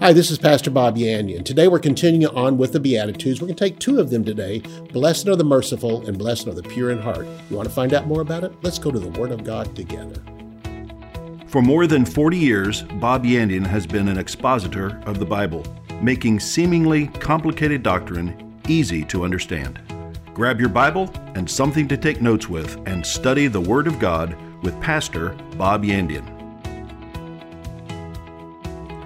Hi, this is Pastor Bob Yandian. Today we're continuing on with the Beatitudes. We're going to take two of them today Blessed are the merciful and blessed are the pure in heart. You want to find out more about it? Let's go to the Word of God together. For more than 40 years, Bob Yandian has been an expositor of the Bible, making seemingly complicated doctrine easy to understand. Grab your Bible and something to take notes with and study the Word of God with Pastor Bob Yandian.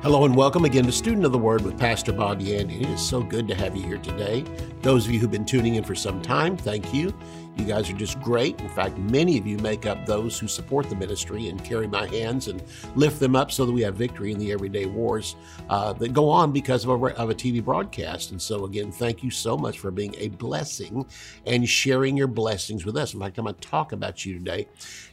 Hello and welcome again to Student of the Word with Pastor Bob Yandian. It is so good to have you here today. Those of you who've been tuning in for some time, thank you. You guys are just great. In fact, many of you make up those who support the ministry and carry my hands and lift them up so that we have victory in the everyday wars uh, that go on because of a, of a TV broadcast. And so, again, thank you so much for being a blessing and sharing your blessings with us. In fact, I'm going to talk about you today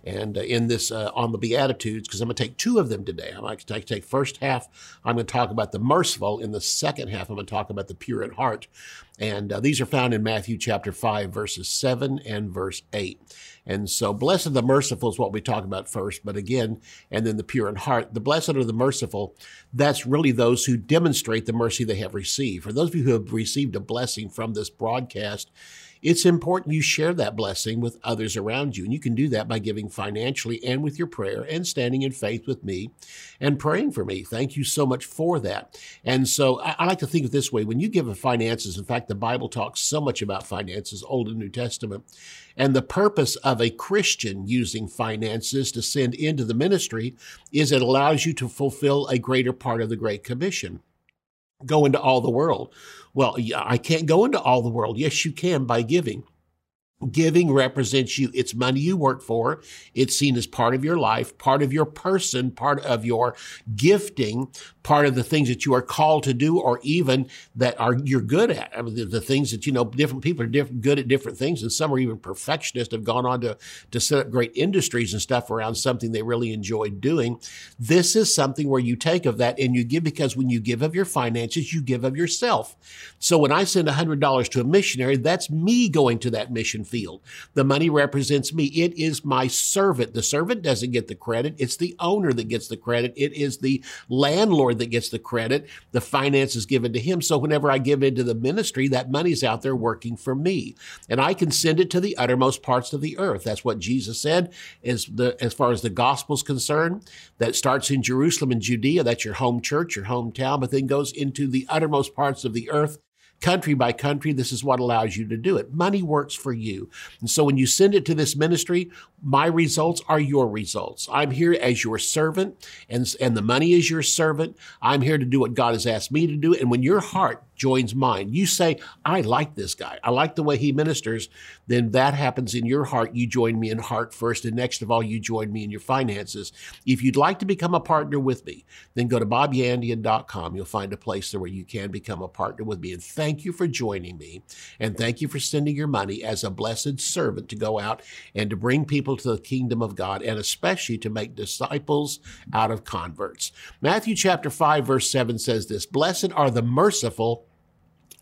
and uh, in this uh, on the Beatitudes because I'm going to take two of them today. I'm going to take, first half, I'm going to talk about the merciful. In the second half, I'm going to talk about the pure at heart. And uh, these are found in Matthew chapter 5, verses 7 and verse 8. And so, blessed the merciful is what we talk about first, but again, and then the pure in heart. The blessed are the merciful, that's really those who demonstrate the mercy they have received. For those of you who have received a blessing from this broadcast, it's important you share that blessing with others around you. And you can do that by giving financially and with your prayer and standing in faith with me and praying for me. Thank you so much for that. And so I, I like to think of this way when you give finances, in fact, the Bible talks so much about finances, Old and New Testament. And the purpose of a Christian using finances to send into the ministry is it allows you to fulfill a greater part of the Great Commission go into all the world. Well, I can't go into all the world. Yes, you can by giving. Giving represents you. It's money you work for. It's seen as part of your life, part of your person, part of your gifting, part of the things that you are called to do, or even that are you're good at. I mean, the, the things that you know, different people are different, good at different things, and some are even perfectionists. Have gone on to to set up great industries and stuff around something they really enjoy doing. This is something where you take of that and you give because when you give of your finances, you give of yourself. So when I send hundred dollars to a missionary, that's me going to that mission field. The money represents me. It is my servant. The servant doesn't get the credit. It's the owner that gets the credit. It is the landlord that gets the credit. The finance is given to him. So whenever I give into the ministry, that money's out there working for me. And I can send it to the uttermost parts of the earth. That's what Jesus said as the as far as the gospel's concerned. That starts in Jerusalem and Judea. That's your home church, your hometown, but then goes into the uttermost parts of the earth country by country, this is what allows you to do it. Money works for you. And so when you send it to this ministry, my results are your results. I'm here as your servant and, and the money is your servant. I'm here to do what God has asked me to do. And when your heart joins mine. You say, I like this guy. I like the way he ministers. Then that happens in your heart. You join me in heart first. And next of all, you join me in your finances. If you'd like to become a partner with me, then go to bobyandian.com. You'll find a place there where you can become a partner with me. And thank you for joining me. And thank you for sending your money as a blessed servant to go out and to bring people to the kingdom of God and especially to make disciples out of converts. Matthew chapter 5, verse 7 says this Blessed are the merciful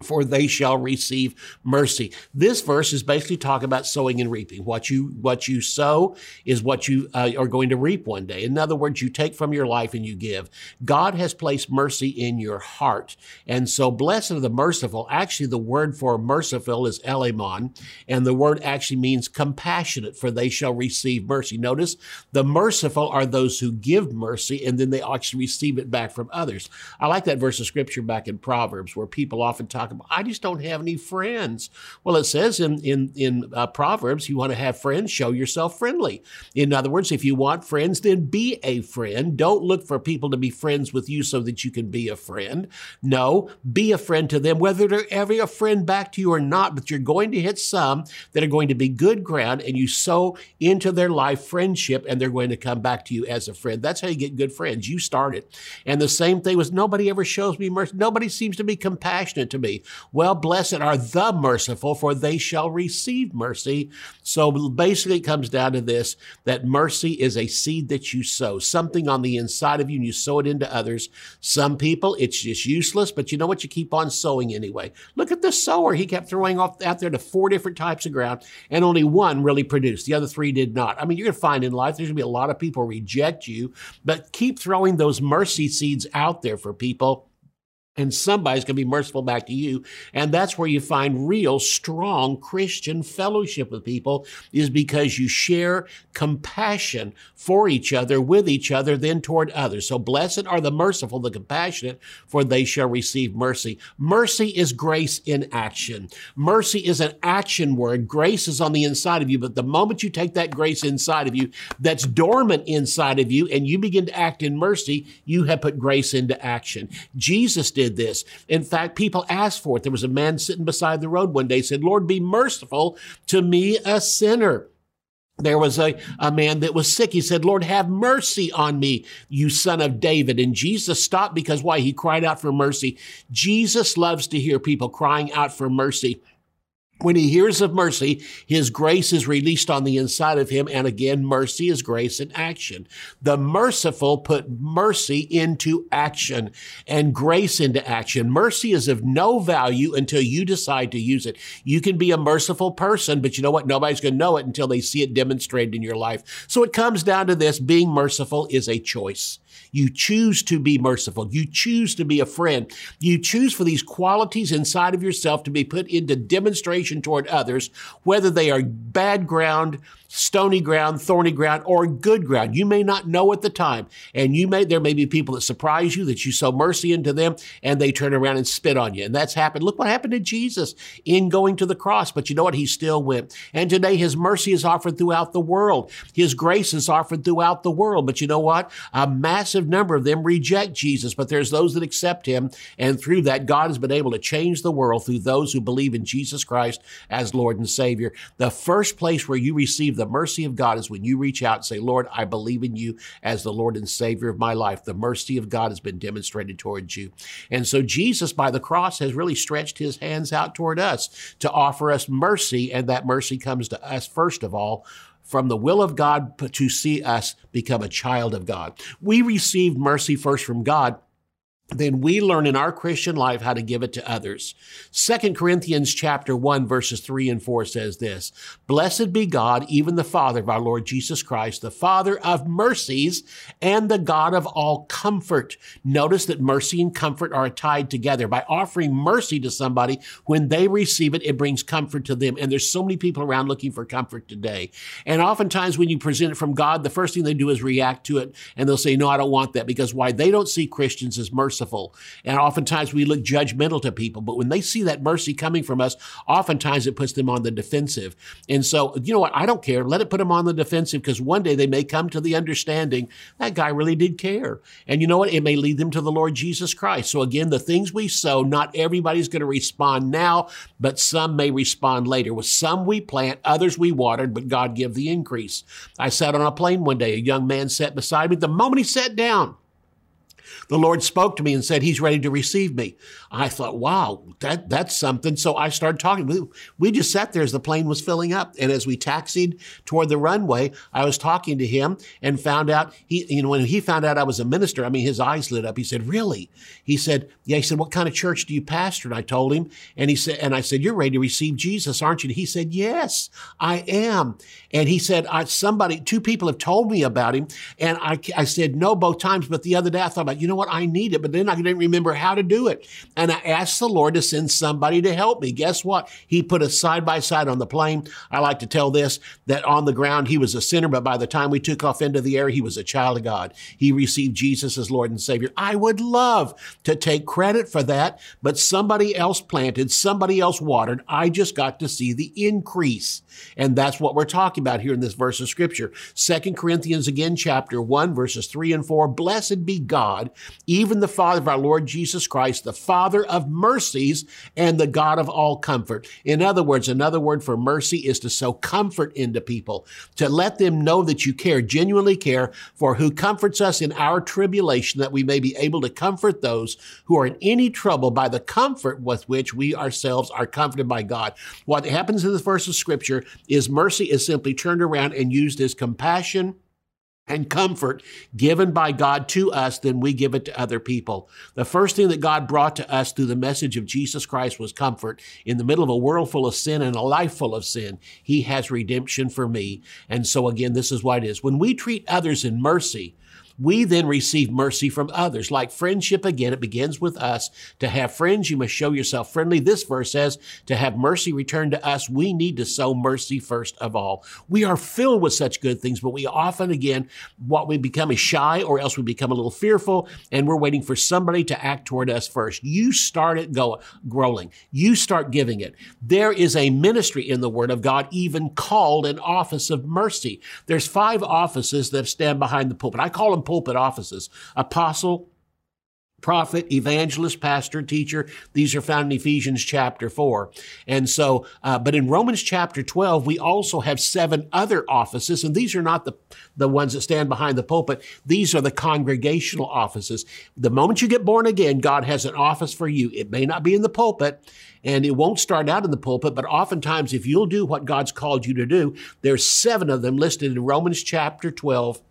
for they shall receive mercy. This verse is basically talking about sowing and reaping. What you what you sow is what you uh, are going to reap one day. In other words, you take from your life and you give. God has placed mercy in your heart, and so blessed are the merciful. Actually, the word for merciful is elamon, and the word actually means compassionate. For they shall receive mercy. Notice the merciful are those who give mercy, and then they actually receive it back from others. I like that verse of scripture back in Proverbs where people often talk talk about, I just don't have any friends. Well, it says in, in, in uh, Proverbs, you want to have friends, show yourself friendly. In other words, if you want friends, then be a friend. Don't look for people to be friends with you so that you can be a friend. No, be a friend to them, whether they're ever a friend back to you or not, but you're going to hit some that are going to be good ground and you sow into their life friendship and they're going to come back to you as a friend. That's how you get good friends. You start it. And the same thing was nobody ever shows me mercy. Nobody seems to be compassionate to me. Well, blessed are the merciful, for they shall receive mercy. So basically, it comes down to this that mercy is a seed that you sow, something on the inside of you, and you sow it into others. Some people, it's just useless, but you know what? You keep on sowing anyway. Look at the sower. He kept throwing off out there to four different types of ground, and only one really produced. The other three did not. I mean, you're going to find in life there's going to be a lot of people reject you, but keep throwing those mercy seeds out there for people and somebody's going to be merciful back to you. And that's where you find real strong christian fellowship with people is because you share compassion for each other with each other then toward others. So blessed are the merciful the compassionate for they shall receive mercy. Mercy is grace in action. Mercy is an action word. Grace is on the inside of you but the moment you take that grace inside of you that's dormant inside of you and you begin to act in mercy you have put grace into action. Jesus did did this. In fact, people asked for it. There was a man sitting beside the road one day said, Lord, be merciful to me, a sinner. There was a, a man that was sick. He said, Lord, have mercy on me, you son of David. And Jesus stopped because why? He cried out for mercy. Jesus loves to hear people crying out for mercy. When he hears of mercy, his grace is released on the inside of him. And again, mercy is grace in action. The merciful put mercy into action and grace into action. Mercy is of no value until you decide to use it. You can be a merciful person, but you know what? Nobody's going to know it until they see it demonstrated in your life. So it comes down to this. Being merciful is a choice. You choose to be merciful. You choose to be a friend. You choose for these qualities inside of yourself to be put into demonstration toward others, whether they are bad ground, stony ground, thorny ground, or good ground. You may not know at the time. And you may, there may be people that surprise you that you sow mercy into them and they turn around and spit on you. And that's happened. Look what happened to Jesus in going to the cross. But you know what? He still went. And today his mercy is offered throughout the world. His grace is offered throughout the world. But you know what? A massive number of them reject Jesus, but there's those that accept him. And through that, God has been able to change the world through those who believe in Jesus Christ as Lord and Savior. The first place where you receive the mercy of God is when you reach out and say, Lord, I believe in you as the Lord and Savior of my life. The mercy of God has been demonstrated towards you. And so Jesus, by the cross, has really stretched his hands out toward us to offer us mercy. And that mercy comes to us, first of all, from the will of God to see us become a child of God. We receive mercy first from God then we learn in our Christian life how to give it to others. Second Corinthians chapter 1 verses 3 and 4 says this, Blessed be God, even the Father of our Lord Jesus Christ, the Father of mercies and the God of all comfort. Notice that mercy and comfort are tied together. By offering mercy to somebody, when they receive it, it brings comfort to them. And there's so many people around looking for comfort today. And oftentimes when you present it from God, the first thing they do is react to it and they'll say, no, I don't want that because why? They don't see Christians as mercy merciful. And oftentimes we look judgmental to people, but when they see that mercy coming from us, oftentimes it puts them on the defensive. And so, you know what? I don't care. Let it put them on the defensive because one day they may come to the understanding that guy really did care. And you know what? It may lead them to the Lord Jesus Christ. So again, the things we sow, not everybody's going to respond now, but some may respond later. With some we plant, others we watered, but God give the increase. I sat on a plane one day. A young man sat beside me. The moment he sat down, the Lord spoke to me and said, He's ready to receive me. I thought, wow, that, that's something. So I started talking. We, we just sat there as the plane was filling up. And as we taxied toward the runway, I was talking to him and found out he, you know, when he found out I was a minister, I mean, his eyes lit up. He said, really? He said, yeah. He said, what kind of church do you pastor? And I told him, and he said, and I said, you're ready to receive Jesus, aren't you? And he said, yes, I am. And he said, somebody, two people have told me about him. And I, I said, no, both times. But the other day I thought about, you know what? I need it. But then I didn't remember how to do it. And I asked the Lord to send somebody to help me. Guess what? He put us side by side on the plane. I like to tell this, that on the ground, he was a sinner. But by the time we took off into the air, he was a child of God. He received Jesus as Lord and Savior. I would love to take credit for that, but somebody else planted, somebody else watered. I just got to see the increase. And that's what we're talking about here in this verse of scripture. Second Corinthians again, chapter one, verses three and four. Blessed be God, even the Father of our Lord Jesus Christ, the Father of mercies and the God of all comfort. In other words, another word for mercy is to sow comfort into people, to let them know that you care, genuinely care for who comforts us in our tribulation, that we may be able to comfort those who are in any trouble by the comfort with which we ourselves are comforted by God. What happens in this verse of scripture is mercy is simply turned around and used as compassion and comfort given by God to us, then we give it to other people. The first thing that God brought to us through the message of Jesus Christ was comfort. In the middle of a world full of sin and a life full of sin, He has redemption for me. And so again, this is what it is. When we treat others in mercy, we then receive mercy from others. Like friendship, again, it begins with us. To have friends, you must show yourself friendly. This verse says, to have mercy returned to us, we need to sow mercy first of all. We are filled with such good things, but we often, again, what we become is shy or else we become a little fearful and we're waiting for somebody to act toward us first. You start it go, growing. You start giving it. There is a ministry in the Word of God, even called an office of mercy. There's five offices that stand behind the pulpit. I call them pulpit offices. Apostle, prophet, evangelist, pastor, teacher. These are found in Ephesians chapter 4. And so, uh, but in Romans chapter 12, we also have seven other offices, and these are not the, the ones that stand behind the pulpit. These are the congregational offices. The moment you get born again, God has an office for you. It may not be in the pulpit, and it won't start out in the pulpit, but oftentimes if you'll do what God's called you to do, there's seven of them listed in Romans chapter 12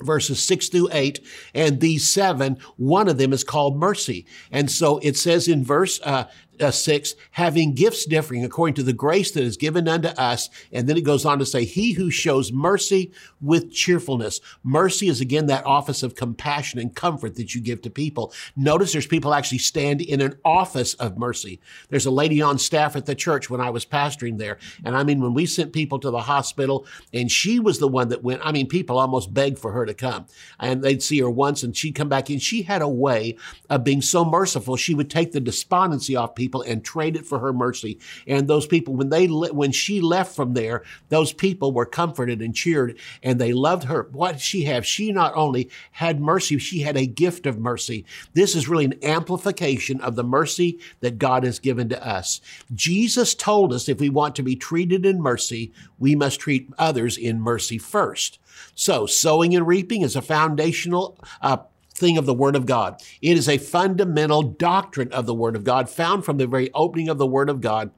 verses 6 through 8 and these seven one of them is called mercy. And so it says in verse uh, uh, 6, having gifts differing according to the grace that is given unto us. And then it goes on to say, he who shows mercy with cheerfulness. Mercy is again that office of compassion and comfort that you give to people. Notice there's people actually stand in an office of mercy. There's a lady on staff at the church when I was pastoring there. And I mean, when we sent people to the hospital and she was the one that went, I mean, people almost begged for her to come and they'd see her once and she'd come back in. She had a way of being so merciful. She would take the despondency off people people and traded for her mercy. And those people, when they when she left from there, those people were comforted and cheered, and they loved her. What she have? She not only had mercy, she had a gift of mercy. This is really an amplification of the mercy that God has given to us. Jesus told us if we want to be treated in mercy, we must treat others in mercy first. So, sowing and reaping is a foundational uh, thing of the Word of God. It is a fundamental doctrine of the Word of God found from the very opening of the Word of God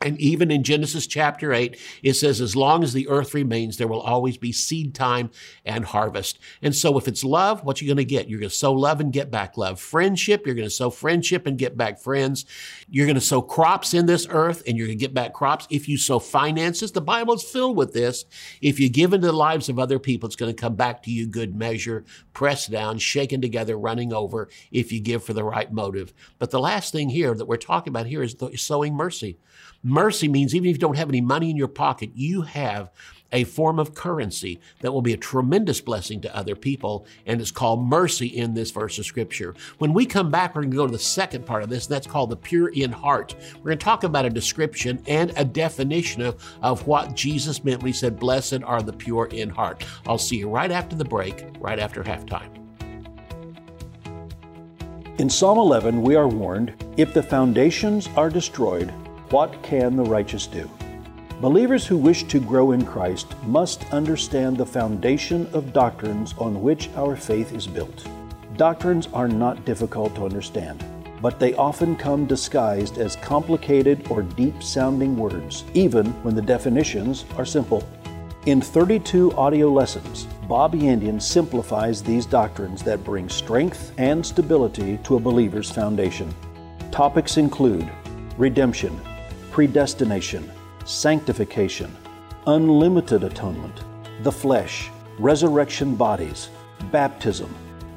and even in Genesis chapter 8, it says, as long as the earth remains, there will always be seed time and harvest. And so if it's love, what you going to get? You're going to sow love and get back love. Friendship, you're going to sow friendship and get back friends. You're going to sow crops in this earth and you're going to get back crops. If you sow finances, the Bible is filled with this. If you give into the lives of other people, it's going to come back to you good measure, pressed down, shaken together, running over if you give for the right motive. But the last thing here that we're talking about here is sowing mercy. Mercy means even if you don't have any money in your pocket, you have a form of currency that will be a tremendous blessing to other people, and it's called mercy in this verse of Scripture. When we come back, we're going to go to the second part of this, and that's called the pure in heart. We're going to talk about a description and a definition of, of what Jesus meant when he said, Blessed are the pure in heart. I'll see you right after the break, right after halftime. In Psalm 11, we are warned if the foundations are destroyed, what can the righteous do? Believers who wish to grow in Christ must understand the foundation of doctrines on which our faith is built. Doctrines are not difficult to understand, but they often come disguised as complicated or deep sounding words, even when the definitions are simple. In 32 audio lessons, Bob Yandian simplifies these doctrines that bring strength and stability to a believer's foundation. Topics include redemption, predestination, sanctification, unlimited atonement, the flesh, resurrection bodies, baptism,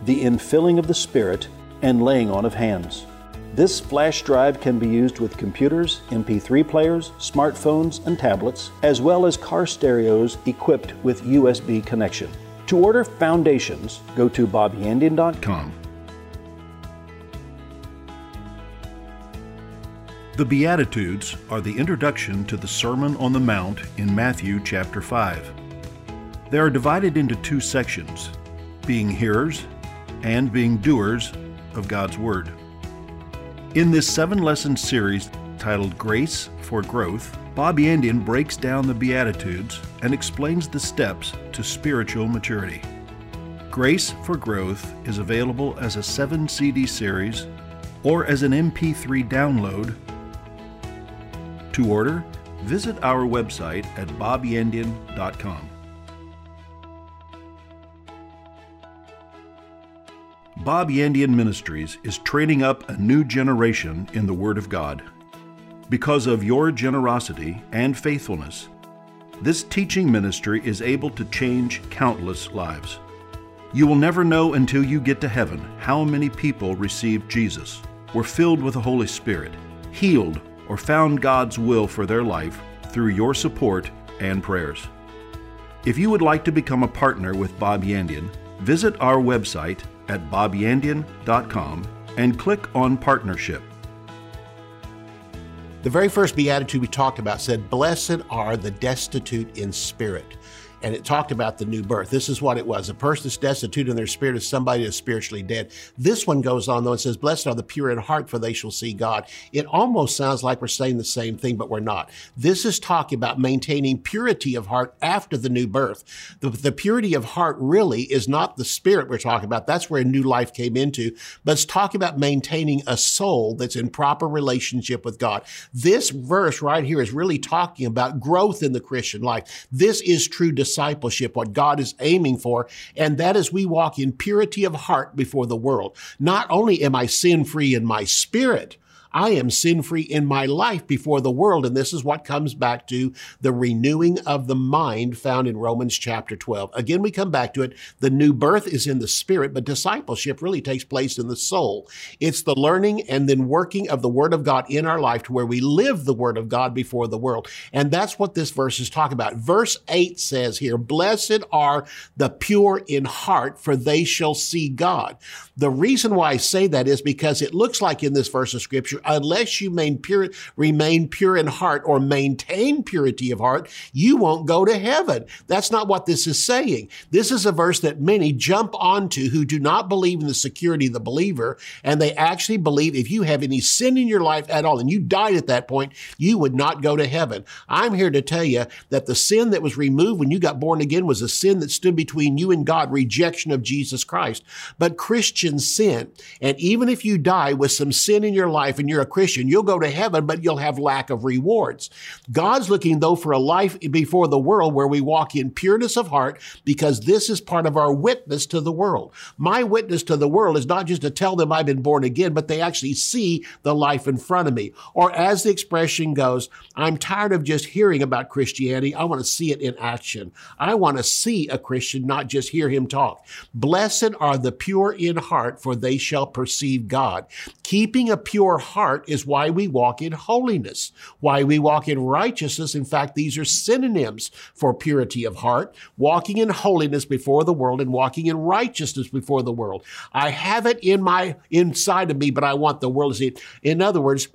the infilling of the Spirit, and laying on of hands. This flash drive can be used with computers, MP3 players, smartphones, and tablets, as well as car stereos equipped with USB connection. To order Foundations, go to bobyandian.com The Beatitudes are the introduction to the Sermon on the Mount in Matthew chapter 5. They are divided into two sections being hearers and being doers of God's Word. In this seven lesson series titled Grace for Growth, Bob Yandian breaks down the Beatitudes and explains the steps to spiritual maturity. Grace for Growth is available as a 7 CD series or as an MP3 download to order, visit our website at bobyandian.com. Bob Yandian Ministries is training up a new generation in the Word of God. Because of your generosity and faithfulness, this teaching ministry is able to change countless lives. You will never know until you get to heaven how many people received Jesus, were filled with the Holy Spirit, healed, or found God's will for their life through your support and prayers. If you would like to become a partner with Bob Yandian, visit our website at bobyandian.com and click on Partnership. The very first beatitude we talked about said, Blessed are the destitute in spirit and it talked about the new birth. This is what it was. A person that's destitute in their spirit is somebody that's spiritually dead. This one goes on though and says, Blessed are the pure in heart, for they shall see God. It almost sounds like we're saying the same thing, but we're not. This is talking about maintaining purity of heart after the new birth. The, the purity of heart really is not the spirit we're talking about. That's where a new life came into, but it's talking about maintaining a soul that's in proper relationship with God. This verse right here is really talking about growth in the Christian life. This is true discipleship, what God is aiming for, and that is we walk in purity of heart before the world. Not only am I sin free in my spirit, I am sin free in my life before the world. And this is what comes back to the renewing of the mind found in Romans chapter 12. Again, we come back to it. The new birth is in the spirit, but discipleship really takes place in the soul. It's the learning and then working of the word of God in our life to where we live the word of God before the world. And that's what this verse is talking about. Verse 8 says here, Blessed are the pure in heart, for they shall see God. The reason why I say that is because it looks like in this verse of scripture, unless you pure, remain pure in heart or maintain purity of heart, you won't go to heaven. That's not what this is saying. This is a verse that many jump onto who do not believe in the security of the believer, and they actually believe if you have any sin in your life at all and you died at that point, you would not go to heaven. I'm here to tell you that the sin that was removed when you got born again was a sin that stood between you and God, rejection of Jesus Christ. But Christians sin. And even if you die with some sin in your life and you're a Christian. You'll go to heaven, but you'll have lack of rewards. God's looking though for a life before the world where we walk in pureness of heart because this is part of our witness to the world. My witness to the world is not just to tell them I've been born again, but they actually see the life in front of me. Or as the expression goes, I'm tired of just hearing about Christianity. I want to see it in action. I want to see a Christian, not just hear him talk. Blessed are the pure in heart, for they shall perceive God. Keeping a pure heart heart is why we walk in holiness, why we walk in righteousness. In fact, these are synonyms for purity of heart, walking in holiness before the world and walking in righteousness before the world. I have it in my inside of me, but I want the world to see it. In other words,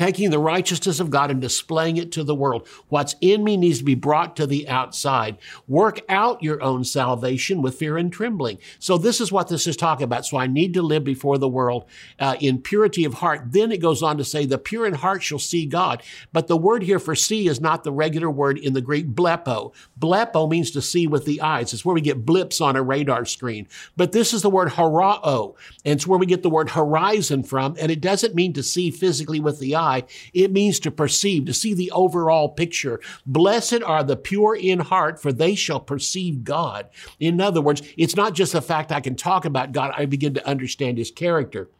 taking the righteousness of God and displaying it to the world. What's in me needs to be brought to the outside. Work out your own salvation with fear and trembling. So this is what this is talking about. So I need to live before the world uh, in purity of heart. Then it goes on to say, the pure in heart shall see God. But the word here for see is not the regular word in the Greek blepo. Blepo means to see with the eyes. It's where we get blips on a radar screen. But this is the word horao. And it's where we get the word horizon from. And it doesn't mean to see physically with the eye eye. It means to perceive, to see the overall picture. Blessed are the pure in heart, for they shall perceive God. In other words, it's not just the fact I can talk about God, I begin to understand his character.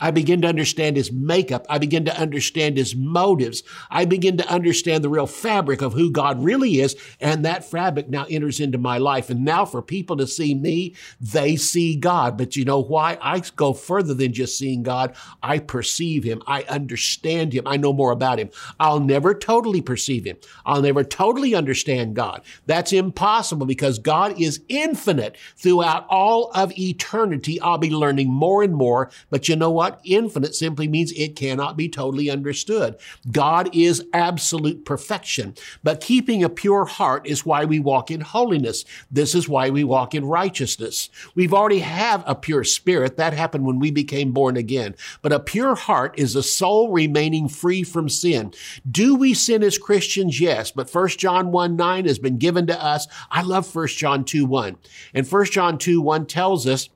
I begin to understand his makeup. I begin to understand his motives. I begin to understand the real fabric of who God really is. And that fabric now enters into my life. And now for people to see me, they see God. But you know why? I go further than just seeing God. I perceive him. I understand him. I know more about him. I'll never totally perceive him. I'll never totally understand God. That's impossible because God is infinite throughout all of eternity. I'll be learning more and more. But you know what? Infinite simply means it cannot be totally understood. God is absolute perfection. But keeping a pure heart is why we walk in holiness. This is why we walk in righteousness. We've already have a pure spirit. That happened when we became born again. But a pure heart is a soul remaining free from sin. Do we sin as Christians? Yes. But 1 John 1 9 has been given to us. I love 1 John 2 1. And 1 John 2 1 tells us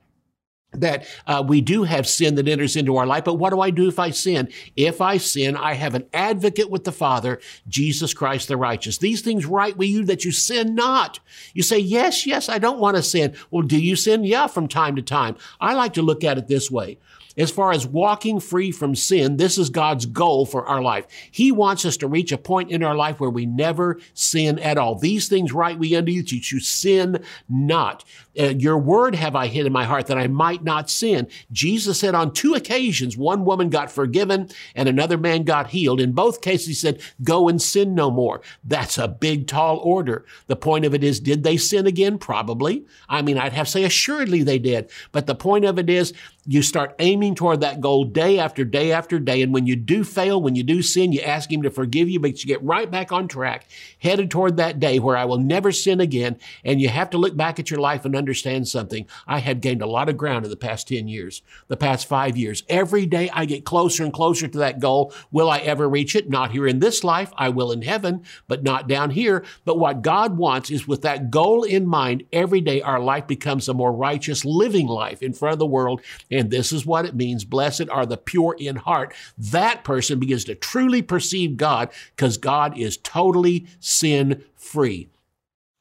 that uh, we do have sin that enters into our life. But what do I do if I sin? If I sin, I have an advocate with the Father, Jesus Christ the righteous. These things write we you that you sin not. You say, yes, yes, I don't want to sin. Well, do you sin? Yeah, from time to time. I like to look at it this way. As far as walking free from sin, this is God's goal for our life. He wants us to reach a point in our life where we never sin at all. These things write we unto you that you sin not. Uh, your word have I hid in my heart that I might not sin. Jesus said on two occasions, one woman got forgiven and another man got healed. In both cases, he said, go and sin no more. That's a big, tall order. The point of it is, did they sin again? Probably. I mean, I'd have to say assuredly they did. But the point of it is, you start aiming toward that goal day after day after day. And when you do fail, when you do sin, you ask him to forgive you, but you get right back on track, headed toward that day where I will never sin again. And you have to look back at your life and understand something. I have gained a lot of ground in the past 10 years, the past five years. Every day I get closer and closer to that goal. Will I ever reach it? Not here in this life. I will in heaven, but not down here. But what God wants is with that goal in mind, every day our life becomes a more righteous living life in front of the world. And this is what it means. Blessed are the pure in heart. That person begins to truly perceive God because God is totally sin free.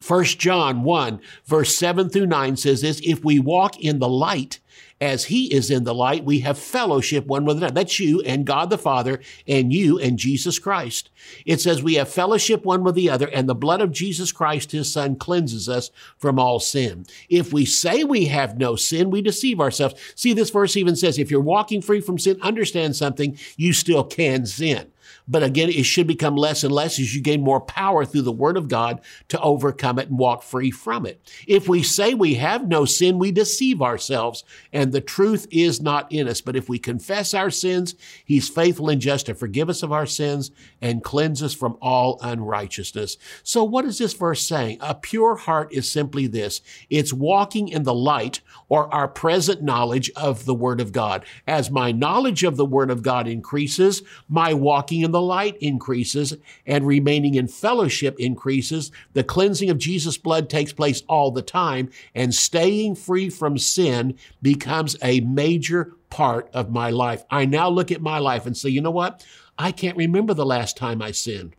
1 John 1 verse 7 through 9 says this, if we walk in the light as he is in the light, we have fellowship one with another. That's you and God the Father and you and Jesus Christ. It says we have fellowship one with the other and the blood of Jesus Christ, his son, cleanses us from all sin. If we say we have no sin, we deceive ourselves. See, this verse even says if you're walking free from sin, understand something, you still can sin. But again, it should become less and less as you gain more power through the word of God to overcome it and walk free from it. If we say we have no sin, we deceive ourselves and the truth is not in us. But if we confess our sins, he's faithful and just to forgive us of our sins and cleanse us from all unrighteousness. So what is this verse saying? A pure heart is simply this. It's walking in the light or our present knowledge of the word of God. As my knowledge of the word of God increases, my walking in the light increases and remaining in fellowship increases. The cleansing of Jesus' blood takes place all the time and staying free from sin becomes a major part of my life. I now look at my life and say, you know what? I can't remember the last time I sinned.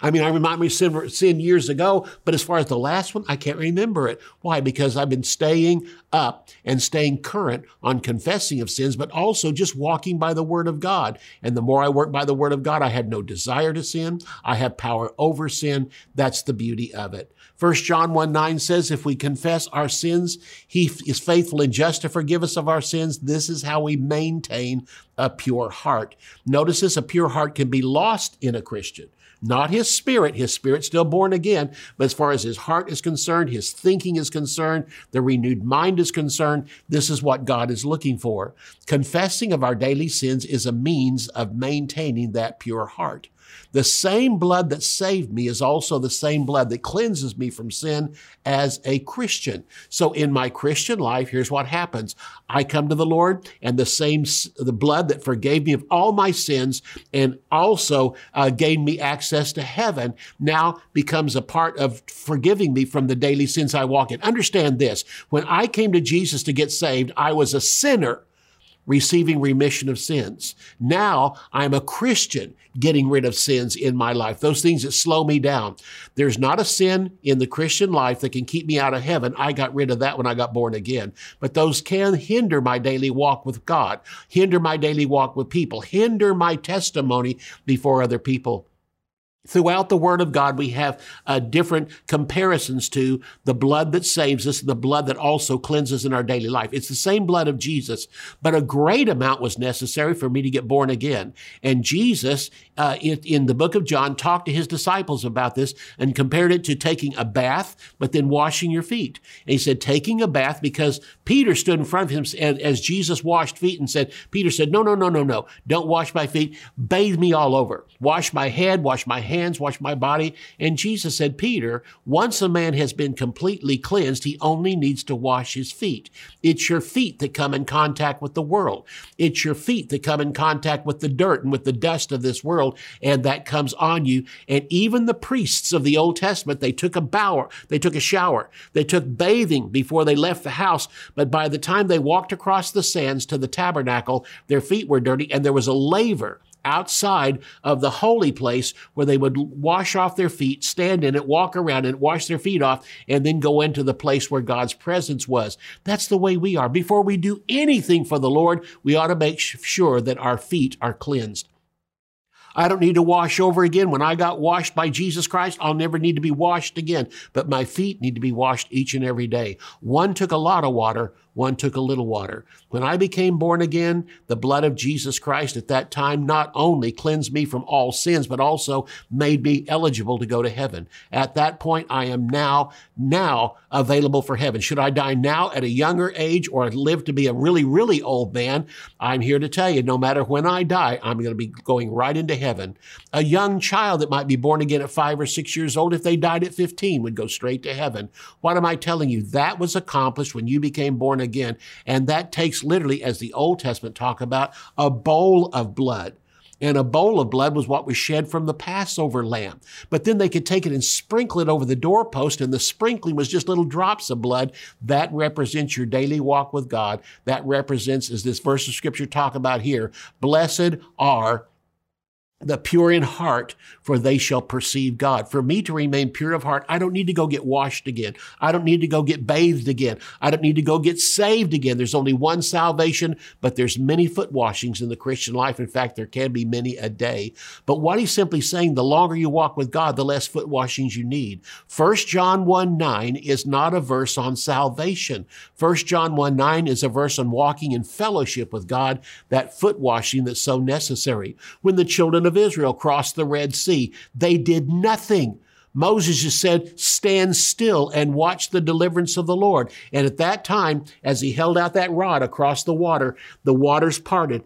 I mean, I remind me sin, sin years ago, but as far as the last one, I can't remember it. Why? Because I've been staying up and staying current on confessing of sins, but also just walking by the word of God. And the more I work by the word of God, I have no desire to sin. I have power over sin. That's the beauty of it. First John 1 9 says, if we confess our sins, he is faithful and just to forgive us of our sins. This is how we maintain a pure heart. Notice this, a pure heart can be lost in a Christian. Not his spirit, his spirit's still born again, but as far as his heart is concerned, his thinking is concerned, the renewed mind is concerned, this is what God is looking for. Confessing of our daily sins is a means of maintaining that pure heart. The same blood that saved me is also the same blood that cleanses me from sin as a Christian. So in my Christian life, here's what happens. I come to the Lord and the same, the blood that forgave me of all my sins and also uh, gave me access to heaven now becomes a part of forgiving me from the daily sins I walk in. Understand this. When I came to Jesus to get saved, I was a sinner receiving remission of sins. Now I'm a Christian getting rid of sins in my life, those things that slow me down. There's not a sin in the Christian life that can keep me out of heaven. I got rid of that when I got born again. But those can hinder my daily walk with God, hinder my daily walk with people, hinder my testimony before other people. Throughout the Word of God, we have uh, different comparisons to the blood that saves us, the blood that also cleanses in our daily life. It's the same blood of Jesus, but a great amount was necessary for me to get born again. And Jesus, uh, in, in the book of John, talked to his disciples about this and compared it to taking a bath, but then washing your feet. And he said, taking a bath because Peter stood in front of him and as Jesus washed feet and said, Peter said, no, no, no, no, no, don't wash my feet. Bathe me all over. Wash my head, wash my hands hands, wash my body. And Jesus said, Peter, once a man has been completely cleansed, he only needs to wash his feet. It's your feet that come in contact with the world. It's your feet that come in contact with the dirt and with the dust of this world, and that comes on you. And even the priests of the Old Testament, they took a bower, they took a shower, they took bathing before they left the house. But by the time they walked across the sands to the tabernacle, their feet were dirty, and there was a laver outside of the holy place where they would wash off their feet, stand in it, walk around and wash their feet off, and then go into the place where God's presence was. That's the way we are. Before we do anything for the Lord, we ought to make sure that our feet are cleansed. I don't need to wash over again. When I got washed by Jesus Christ, I'll never need to be washed again. But my feet need to be washed each and every day. One took a lot of water, one took a little water. When I became born again, the blood of Jesus Christ at that time not only cleansed me from all sins, but also made me eligible to go to heaven. At that point, I am now, now available for heaven. Should I die now at a younger age or live to be a really, really old man? I'm here to tell you, no matter when I die, I'm going to be going right into heaven. A young child that might be born again at five or six years old, if they died at 15, would go straight to heaven. What am I telling you? That was accomplished when you became born again. And that takes literally, as the Old Testament talk about, a bowl of blood. And a bowl of blood was what was shed from the Passover lamb. But then they could take it and sprinkle it over the doorpost, and the sprinkling was just little drops of blood. That represents your daily walk with God. That represents, as this verse of scripture talk about here, blessed are the pure in heart, for they shall perceive God. For me to remain pure of heart, I don't need to go get washed again. I don't need to go get bathed again. I don't need to go get saved again. There's only one salvation, but there's many foot washings in the Christian life. In fact, there can be many a day. But what he's simply saying, the longer you walk with God, the less foot washings you need. 1 John 1 9 is not a verse on salvation. 1 John 1 9 is a verse on walking in fellowship with God, that foot washing that's so necessary. When the children of Israel crossed the Red Sea. They did nothing. Moses just said, stand still and watch the deliverance of the Lord. And at that time, as he held out that rod across the water, the waters parted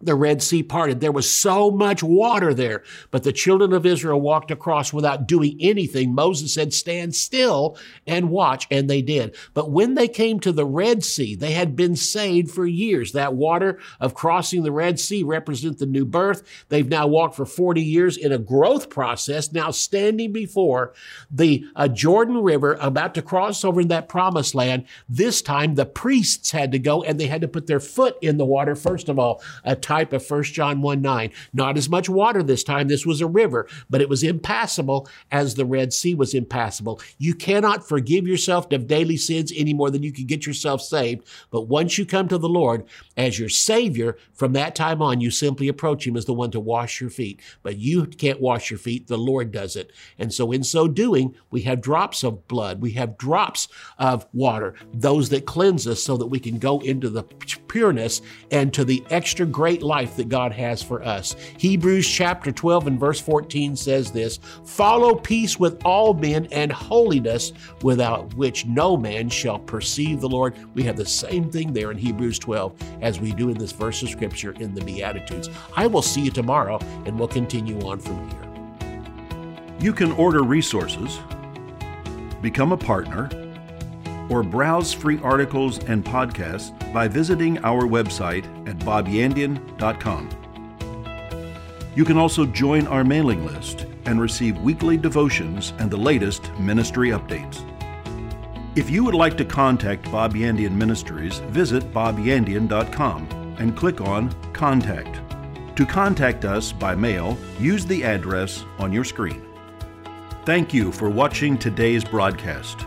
the Red Sea parted. There was so much water there, but the children of Israel walked across without doing anything. Moses said, stand still and watch, and they did. But when they came to the Red Sea, they had been saved for years. That water of crossing the Red Sea represents the new birth. They've now walked for 40 years in a growth process, now standing before the uh, Jordan River, about to cross over in that promised land. This time the priests had to go and they had to put their foot in the water, first of all, type of 1 John 1 9. Not as much water this time. This was a river, but it was impassable as the Red Sea was impassable. You cannot forgive yourself of daily sins any more than you can get yourself saved. But once you come to the Lord as your Savior, from that time on, you simply approach Him as the one to wash your feet. But you can't wash your feet. The Lord does it. And so in so doing, we have drops of blood. We have drops of water, those that cleanse us so that we can go into the pureness and to the extra great great life that God has for us. Hebrews chapter 12 and verse 14 says this Follow peace with all men and holiness, without which no man shall perceive the Lord. We have the same thing there in Hebrews 12 as we do in this verse of Scripture in the Beatitudes. I will see you tomorrow and we'll continue on from here. You can order resources, become a partner, or browse free articles and podcasts by visiting our website at bobyandian.com. You can also join our mailing list and receive weekly devotions and the latest ministry updates. If you would like to contact Bob Yandian Ministries, visit bobyandian.com and click on Contact. To contact us by mail, use the address on your screen. Thank you for watching today's broadcast.